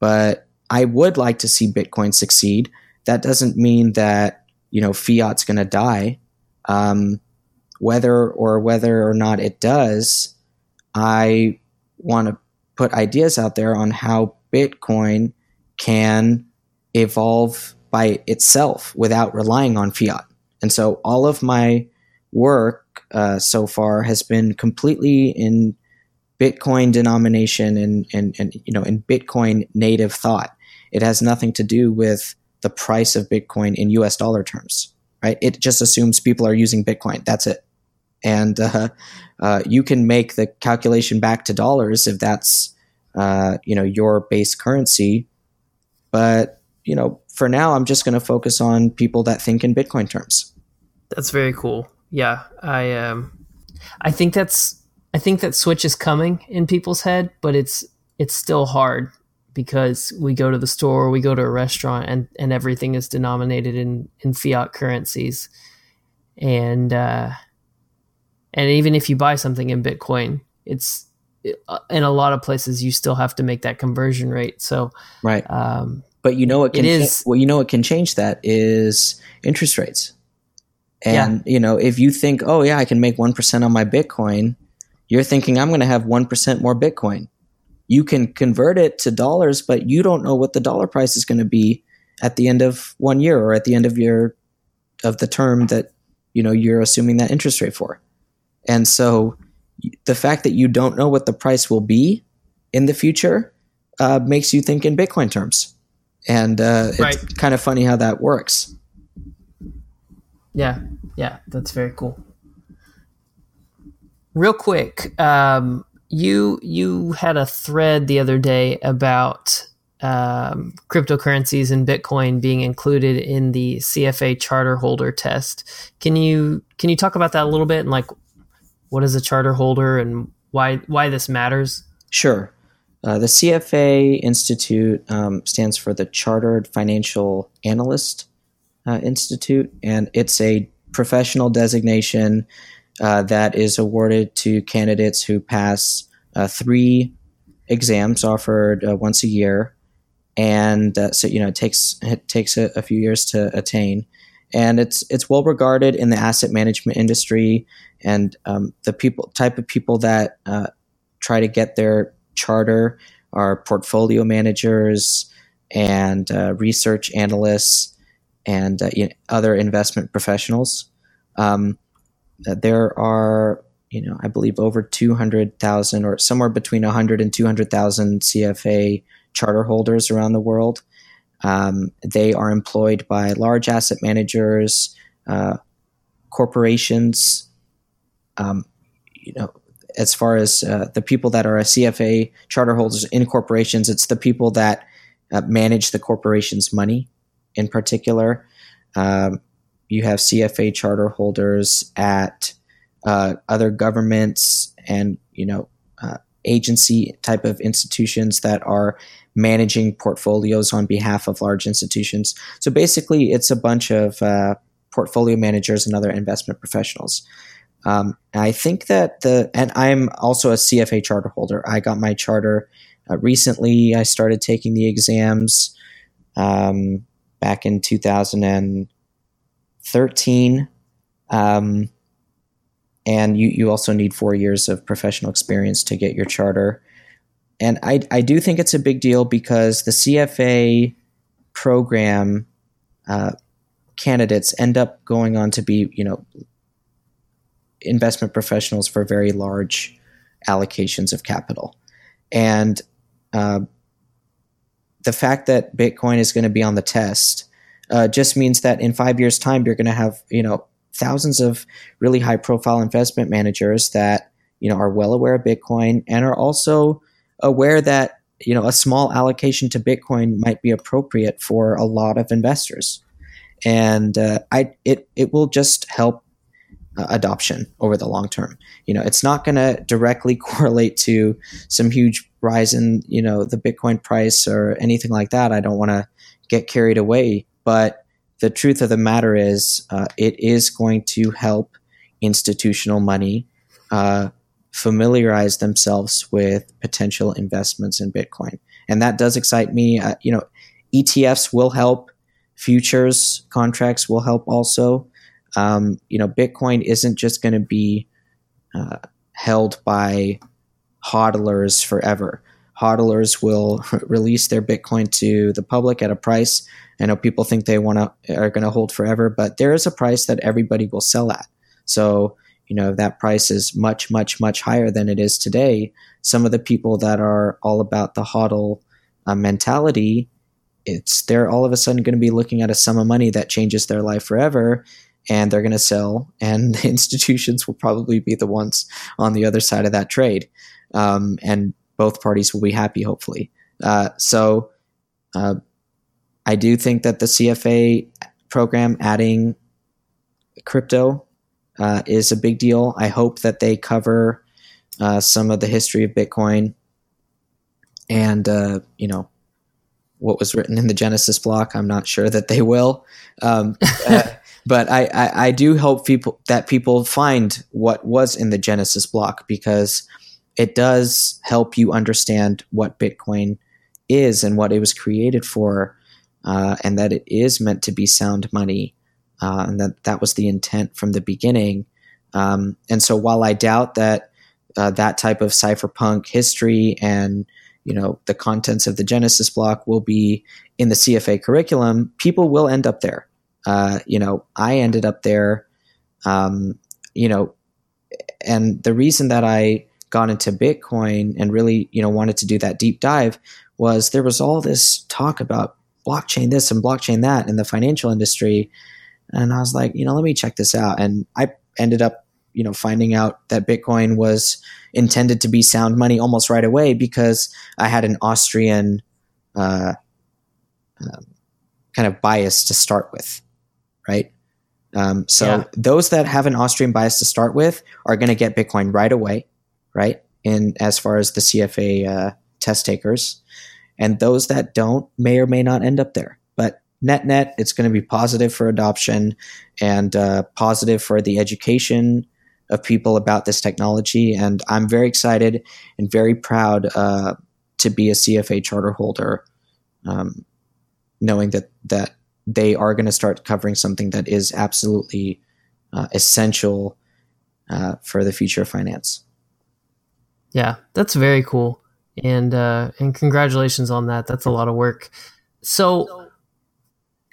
but I would like to see Bitcoin succeed. That doesn't mean that you know fiat's going to die um, whether or whether or not it does i want to put ideas out there on how bitcoin can evolve by itself without relying on fiat and so all of my work uh, so far has been completely in bitcoin denomination and, and, and you know in bitcoin native thought it has nothing to do with the price of Bitcoin in US dollar terms, right? It just assumes people are using Bitcoin. That's it. And uh, uh, you can make the calculation back to dollars if that's uh, you know your base currency. But you know, for now, I'm just going to focus on people that think in Bitcoin terms. That's very cool. Yeah, I um, I think that's I think that switch is coming in people's head, but it's it's still hard because we go to the store, we go to a restaurant, and and everything is denominated in in fiat currencies, and uh, and even if you buy something in Bitcoin, it's in a lot of places you still have to make that conversion rate. So right, um, but you know what can it is cha- well you know what can change that is interest rates, and yeah. you know if you think oh yeah I can make one percent on my Bitcoin, you're thinking, I'm going to have 1% more Bitcoin. You can convert it to dollars, but you don't know what the dollar price is going to be at the end of one year or at the end of your of the term that you know you're assuming that interest rate for. And so the fact that you don't know what the price will be in the future uh, makes you think in Bitcoin terms. And uh, right. it's kind of funny how that works. Yeah, yeah, that's very cool. Real quick, um, you you had a thread the other day about um, cryptocurrencies and Bitcoin being included in the CFA charter holder test. Can you can you talk about that a little bit and like what is a charter holder and why why this matters? Sure. Uh, the CFA Institute um, stands for the Chartered Financial Analyst uh, Institute, and it's a professional designation uh, that is awarded to candidates who pass uh, three exams offered uh, once a year, and uh, so you know it takes it takes a, a, few years to attain, and it's it's well regarded in the asset management industry, and um, the people type of people that try to get their charter are portfolio managers and research analysts and uh, you know, other investment professionals. Um, uh, there are, you know, I believe over 200,000 or somewhere between 100 and 200,000 CFA charter holders around the world. Um, they are employed by large asset managers, uh, corporations. Um, you know, as far as uh, the people that are a CFA charter holders in corporations, it's the people that uh, manage the corporation's money in particular. Um, you have CFA charter holders at uh, other governments and you know uh, agency type of institutions that are managing portfolios on behalf of large institutions. So basically, it's a bunch of uh, portfolio managers and other investment professionals. Um, I think that the and I'm also a CFA charter holder. I got my charter uh, recently. I started taking the exams. Um, back in 2013. Um, and you, you also need four years of professional experience to get your charter. And I, I do think it's a big deal because the CFA program uh, candidates end up going on to be, you know, investment professionals for very large allocations of capital. And uh, the fact that Bitcoin is going to be on the test uh, just means that in five years' time, you're going to have you know thousands of really high profile investment managers that you know are well aware of Bitcoin and are also aware that you know a small allocation to Bitcoin might be appropriate for a lot of investors, and uh, I it it will just help uh, adoption over the long term. You know, it's not going to directly correlate to some huge rise in you know the Bitcoin price or anything like that. I don't want to get carried away, but the truth of the matter is, uh, it is going to help institutional money uh, familiarize themselves with potential investments in Bitcoin, and that does excite me. Uh, you know, ETFs will help. Futures contracts will help also. Um, you know, Bitcoin isn't just going to be uh, held by hodlers forever. Hodlers will release their Bitcoin to the public at a price. I know people think they want to are going to hold forever, but there is a price that everybody will sell at. So you know that price is much much much higher than it is today. Some of the people that are all about the hodl uh, mentality, it's they're all of a sudden going to be looking at a sum of money that changes their life forever, and they're going to sell, and the institutions will probably be the ones on the other side of that trade, um, and both parties will be happy, hopefully. Uh, so, uh, I do think that the CFA program adding crypto uh, is a big deal. I hope that they cover uh, some of the history of Bitcoin and uh, you know what was written in the Genesis block. I'm not sure that they will. Um, uh, but I, I, I, do hope people that people find what was in the Genesis block because it does help you understand what Bitcoin is and what it was created for, uh, and that it is meant to be sound money, uh, and that that was the intent from the beginning. Um, and so, while I doubt that uh, that type of cypherpunk history and you know the contents of the Genesis block will be in the CFA curriculum, people will end up there. Uh, you know, I ended up there. Um, you know, and the reason that I got into Bitcoin and really you know wanted to do that deep dive was there was all this talk about blockchain this and blockchain that in the financial industry, and I was like, you know, let me check this out, and I ended up you know finding out that Bitcoin was intended to be sound money almost right away because I had an Austrian uh, um, kind of bias to start with, right? Um, so yeah. those that have an Austrian bias to start with are going to get Bitcoin right away, right? In as far as the CFA uh, test takers, and those that don't may or may not end up there. Net net, it's going to be positive for adoption and uh, positive for the education of people about this technology. And I'm very excited and very proud uh, to be a CFA charter holder, um, knowing that that they are going to start covering something that is absolutely uh, essential uh, for the future of finance. Yeah, that's very cool, and uh, and congratulations on that. That's a lot of work. So,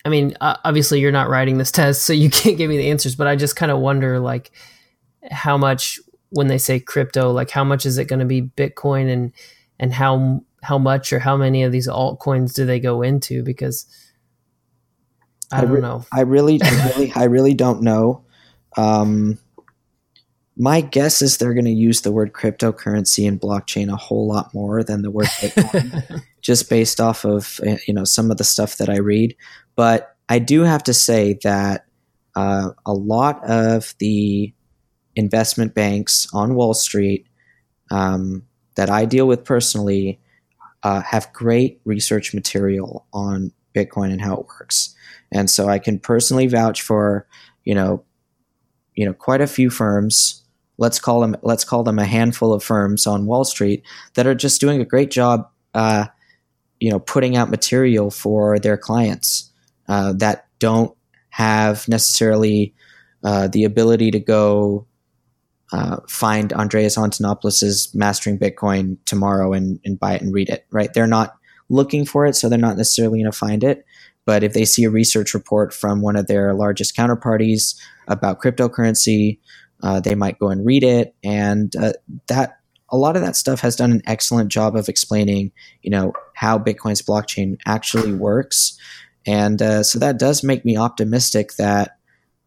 I mean, obviously you're not writing this test, so you can't give me the answers. But I just kind of wonder, like, how much when they say crypto, like how much is it going to be Bitcoin and and how how much or how many of these altcoins do they go into? Because I, don't re- know. I really, I really, I really don't know. Um, my guess is they're going to use the word cryptocurrency and blockchain a whole lot more than the word Bitcoin, just based off of eh, you know some of the stuff that I read. But I do have to say that uh, a lot of the investment banks on Wall Street um, that I deal with personally uh, have great research material on Bitcoin and how it works, and so I can personally vouch for you know you know quite a few firms. Let's call them let's call them a handful of firms on Wall Street that are just doing a great job. Uh, you know, putting out material for their clients uh, that don't have necessarily uh, the ability to go uh, find Andreas Antonopoulos' Mastering Bitcoin tomorrow and, and buy it and read it, right? They're not looking for it, so they're not necessarily going to find it. But if they see a research report from one of their largest counterparties about cryptocurrency, uh, they might go and read it. And uh, that a lot of that stuff has done an excellent job of explaining, you know, how Bitcoin's blockchain actually works. And uh, so that does make me optimistic that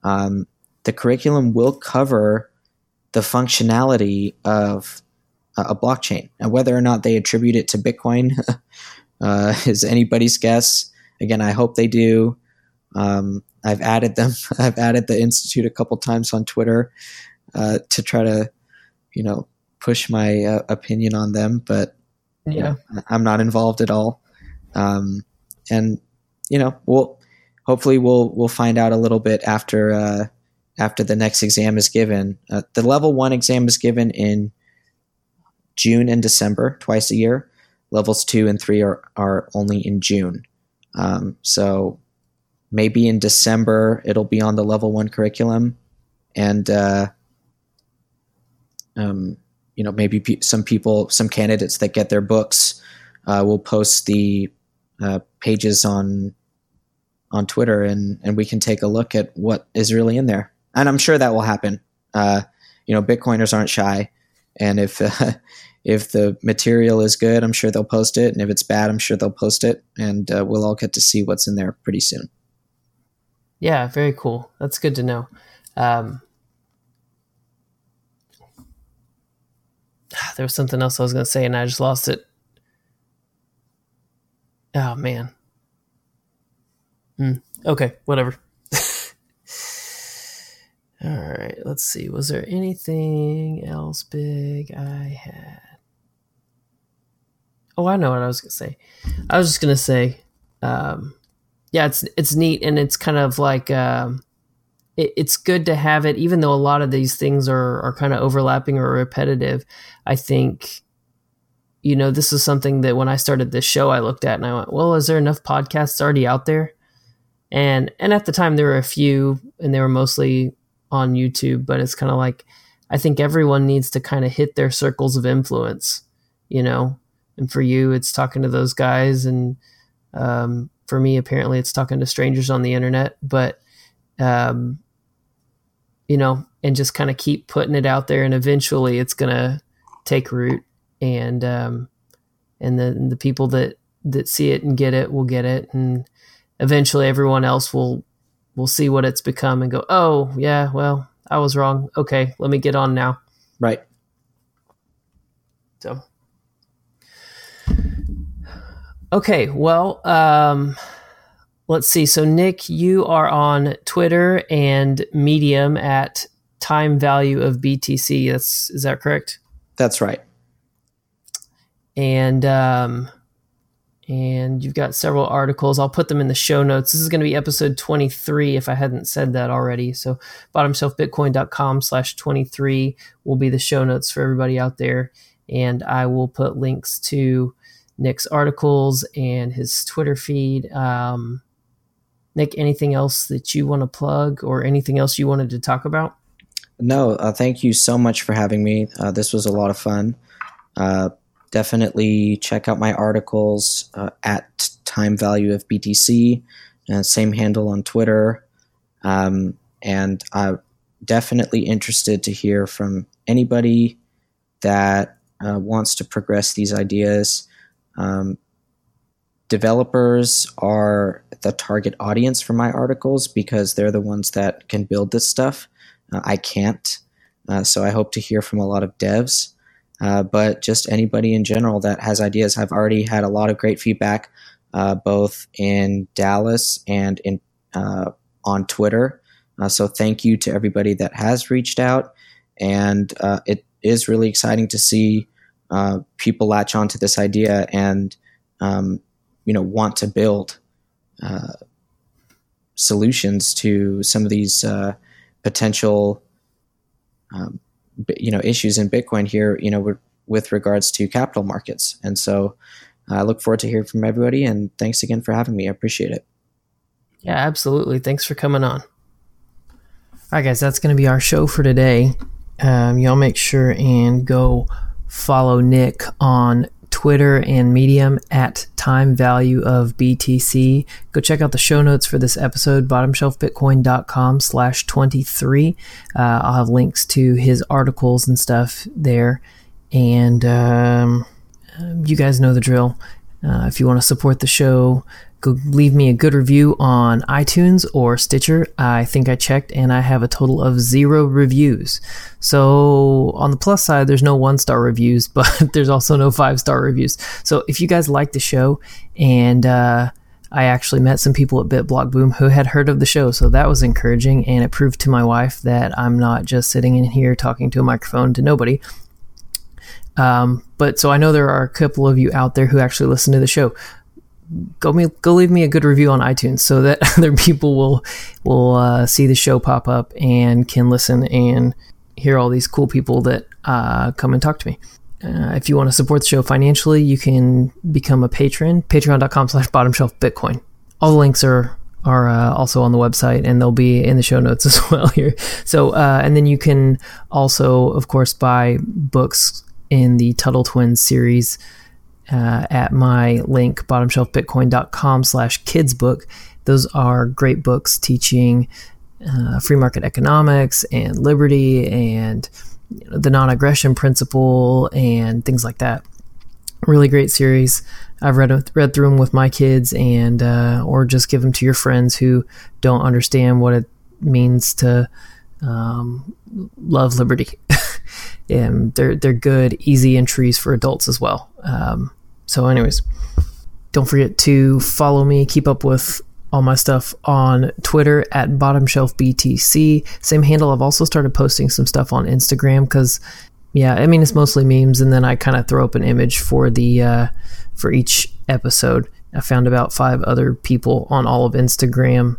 um, the curriculum will cover the functionality of a blockchain. And whether or not they attribute it to Bitcoin uh, is anybody's guess. Again, I hope they do. Um, I've added them. I've added the institute a couple times on Twitter uh, to try to, you know, push my uh, opinion on them. But yeah, I'm not involved at all. Um, and you know, we'll hopefully we'll we'll find out a little bit after uh, after the next exam is given. Uh, the level one exam is given in June and December, twice a year. Levels two and three are, are only in June. Um, so maybe in December it'll be on the level one curriculum. And, uh, um, you know, maybe pe- some people, some candidates that get their books uh, will post the uh, pages on on Twitter, and and we can take a look at what is really in there and I'm sure that will happen. Uh, you know, Bitcoiners aren't shy, and if uh, if the material is good, I'm sure they'll post it, and if it's bad, I'm sure they'll post it, and uh, we'll all get to see what's in there pretty soon. Yeah, very cool. That's good to know. Um, there was something else I was going to say, and I just lost it. Oh man. Mm, okay, whatever. All right, let's see. Was there anything else big I had? Oh, I know what I was gonna say. I was just gonna say, um, yeah, it's it's neat and it's kind of like um, it, it's good to have it, even though a lot of these things are are kind of overlapping or repetitive. I think, you know, this is something that when I started this show, I looked at and I went, well, is there enough podcasts already out there? And and at the time there were a few, and they were mostly on YouTube, but it's kind of like I think everyone needs to kind of hit their circles of influence, you know. And for you, it's talking to those guys, and um, for me, apparently, it's talking to strangers on the internet. But um, you know, and just kind of keep putting it out there, and eventually, it's gonna take root, and um, and the the people that that see it and get it will get it, and eventually, everyone else will will see what it's become and go, oh yeah, well, I was wrong. Okay, let me get on now. Right. So, okay, well, um, let's see. So, Nik, you are on Twitter and Medium at time value of BTC. That's is that correct? That's right. And um, and you've got several articles. I'll put them in the show notes. This is going to be episode 23 if I hadn't said that already. So bottomshelfbitcoin.com slash 23 will be the show notes for everybody out there. And I will put links to Nik's articles and his Twitter feed. Um, Nik, anything else that you want to plug or anything else you wanted to talk about? No, uh, thank you so much for having me. Uh, this was a lot of fun. Uh, definitely check out my articles uh, at time value of BTC, uh, same handle on Twitter. Um, and I'm definitely interested to hear from anybody that uh, wants to progress these ideas. Um, developers are the target audience for my articles because they're the ones that can build this stuff. Uh, I can't. Uh, so I hope to hear from a lot of devs uh, but just anybody in general that has ideas. I've already had a lot of great feedback, uh, both in Dallas and in uh, on Twitter. Uh, so thank you to everybody that has reached out, and uh, it is really exciting to see people latch onto this idea and um, you know want to build solutions to some of these potential um, you know issues in Bitcoin here, you know, with regards to capital markets. And so I look forward to hearing from everybody. And thanks again for having me. I appreciate it. Yeah, absolutely. Thanks for coming on. All right, guys, that's going to be our show for today. Um, y'all make sure and go follow Nik on Twitter and Medium at time value of BTC. Go check out the show notes for this episode, bottomshelfbitcoin.com slash 23. Uh, I'll have links to his articles and stuff there. And um, you guys know the drill. Uh, if you want to support the show, go leave me a good review on iTunes or Stitcher. I think I checked and I have a total of zero reviews. So, on the plus side, there's no one star reviews, but there's also no five star reviews. So, if you guys like the show and, uh, I actually met some people at BitBlockBoom who had heard of the show, so that was encouraging, and it proved to my wife that I'm not just sitting in here talking to a microphone to nobody. Um, but so I know there are a couple of you out there who actually listen to the show go me go leave me a good review on iTunes so that other people will will uh, see the show pop up and can listen and hear all these cool people that uh, come and talk to me. Uh, if you want to support the show financially, you can become a patron. Patreon.com slash bottom shelf Bitcoin. All the links are are uh, also on the website and they'll be in the show notes as well here. So, uh, and then you can also, of course, buy books in the Tuttle Twins series uh, at my link bottomshelfbitcoin.com slash kidsbook. Those are great books teaching uh, free market economics and liberty and you know, the non-aggression principle and things like that. Really great series. I've read read through them with my kids and uh, or just give them to your friends who don't understand what it means to um, love liberty and they're they're good, easy entries for adults as well. Um, so, anyways, don't forget to follow me. Keep up with all my stuff on Twitter at Bottom Shelf BTC. Same handle. I've also started posting some stuff on Instagram because, yeah, I mean it's mostly memes, and then I kind of throw up an image for the uh, for each episode. I found about five other people on all of Instagram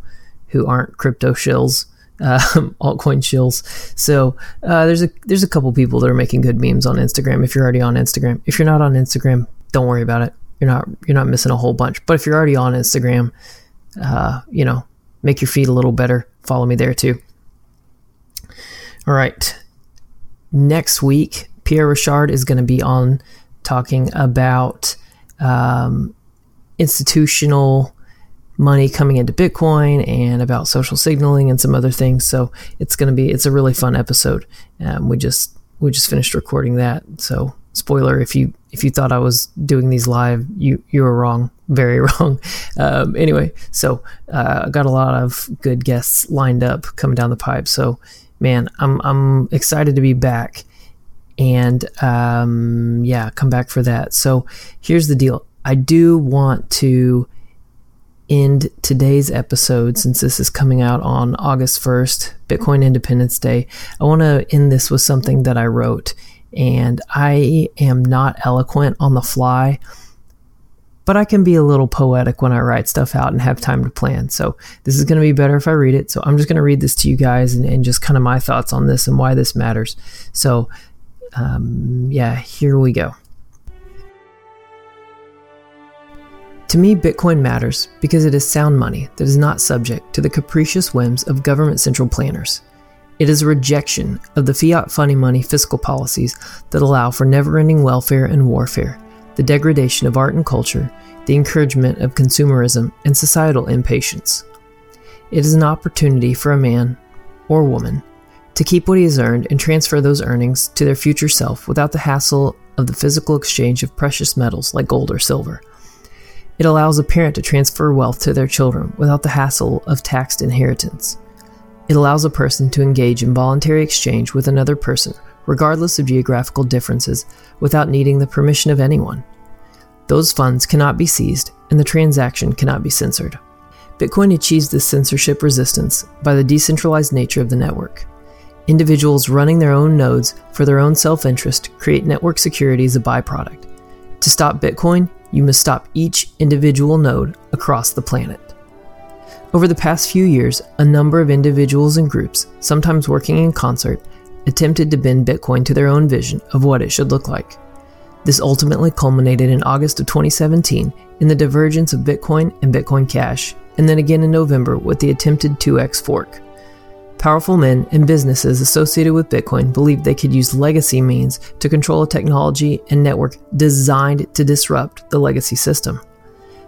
who aren't crypto shills um, altcoin shills. So uh, there's a there's a couple people that are making good memes on Instagram. If you're already on Instagram, if you're not on Instagram, don't worry about it. You're not you're not missing a whole bunch. But if you're already on Instagram, uh, you know, make your feed a little better. Follow me there too. All right. next week, Pierre Rochard is going to be on talking about um, institutional money coming into Bitcoin and about social signaling and some other things. So it's going to be it's a really fun episode. Um, we just we just finished recording that. So spoiler if you if you thought I was doing these live, you you were wrong, very wrong. Um, anyway, so uh, I got a lot of good guests lined up coming down the pipe. So man, I'm I'm excited to be back, and um, yeah, come back for that. So here's the deal: I do want to end today's episode since this is coming out on August 1st, Bitcoin Independence Day. I want to end this with something that I wrote, and I am not eloquent on the fly. But I can be a little poetic when I write stuff out and have time to plan. So, this is going to be better if I read it. So, I'm just going to read this to you guys and, and just kind of my thoughts on this and why this matters. So, um, yeah, here we go. To me, Bitcoin matters because it is sound money that is not subject to the capricious whims of government central planners. It is a rejection of the fiat funny money fiscal policies that allow for never ending welfare and warfare, the degradation of art and culture, the encouragement of consumerism, and societal impatience. It is an opportunity for a man or woman to keep what he has earned and transfer those earnings to their future self without the hassle of the physical exchange of precious metals like gold or silver. It allows a parent to transfer wealth to their children without the hassle of taxed inheritance. It allows a person to engage in voluntary exchange with another person, regardless of geographical differences, without needing the permission of anyone. Those funds cannot be seized, and the transaction cannot be censored. Bitcoin achieves this censorship resistance by the decentralized nature of the network. Individuals running their own nodes for their own self interest create network security as a byproduct. To stop Bitcoin, you must stop each individual node across the planet. Over the past few years, a number of individuals and groups, sometimes working in concert, attempted to bend Bitcoin to their own vision of what it should look like. This ultimately culminated in August of 2017 in the divergence of Bitcoin and Bitcoin Cash, and then again in November with the attempted 2x fork. Powerful men and businesses associated with Bitcoin believed they could use legacy means to control a technology and network designed to disrupt the legacy system.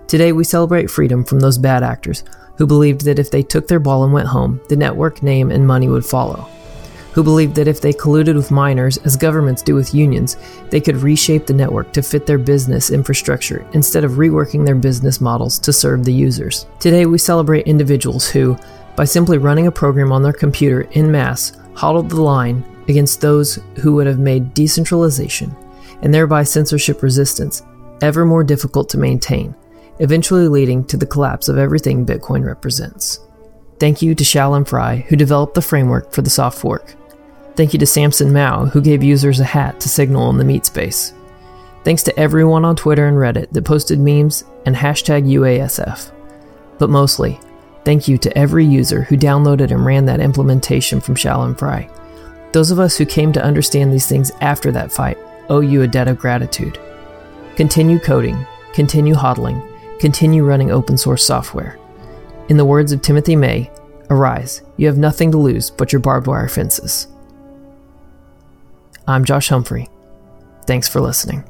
Today, we celebrate freedom from those bad actors who believed that if they took their ball and went home, the network name and money would follow. Who believed that if they colluded with miners, as governments do with unions, they could reshape the network to fit their business infrastructure instead of reworking their business models to serve the users. Today, we celebrate individuals who, by simply running a program on their computer in mass, hodled the line against those who would have made decentralization, and thereby censorship resistance, ever more difficult to maintain, eventually leading to the collapse of everything Bitcoin represents. Thank you to Shaolin Fry, who developed the framework for the soft fork. Thank you to Samson Mow, who gave users a hat to signal in the meat space. Thanks to everyone on Twitter and Reddit that posted memes and hashtag UASF. But mostly, Thank you to every user who downloaded and ran that implementation from Shaolin Fry. Those of us who came to understand these things after that fight owe you a debt of gratitude. Continue coding, continue hodling, continue running open source software. In the words of Timothy May, arise, you have nothing to lose but your barbed wire fences. I'm Josh Humphrey. Thanks for listening.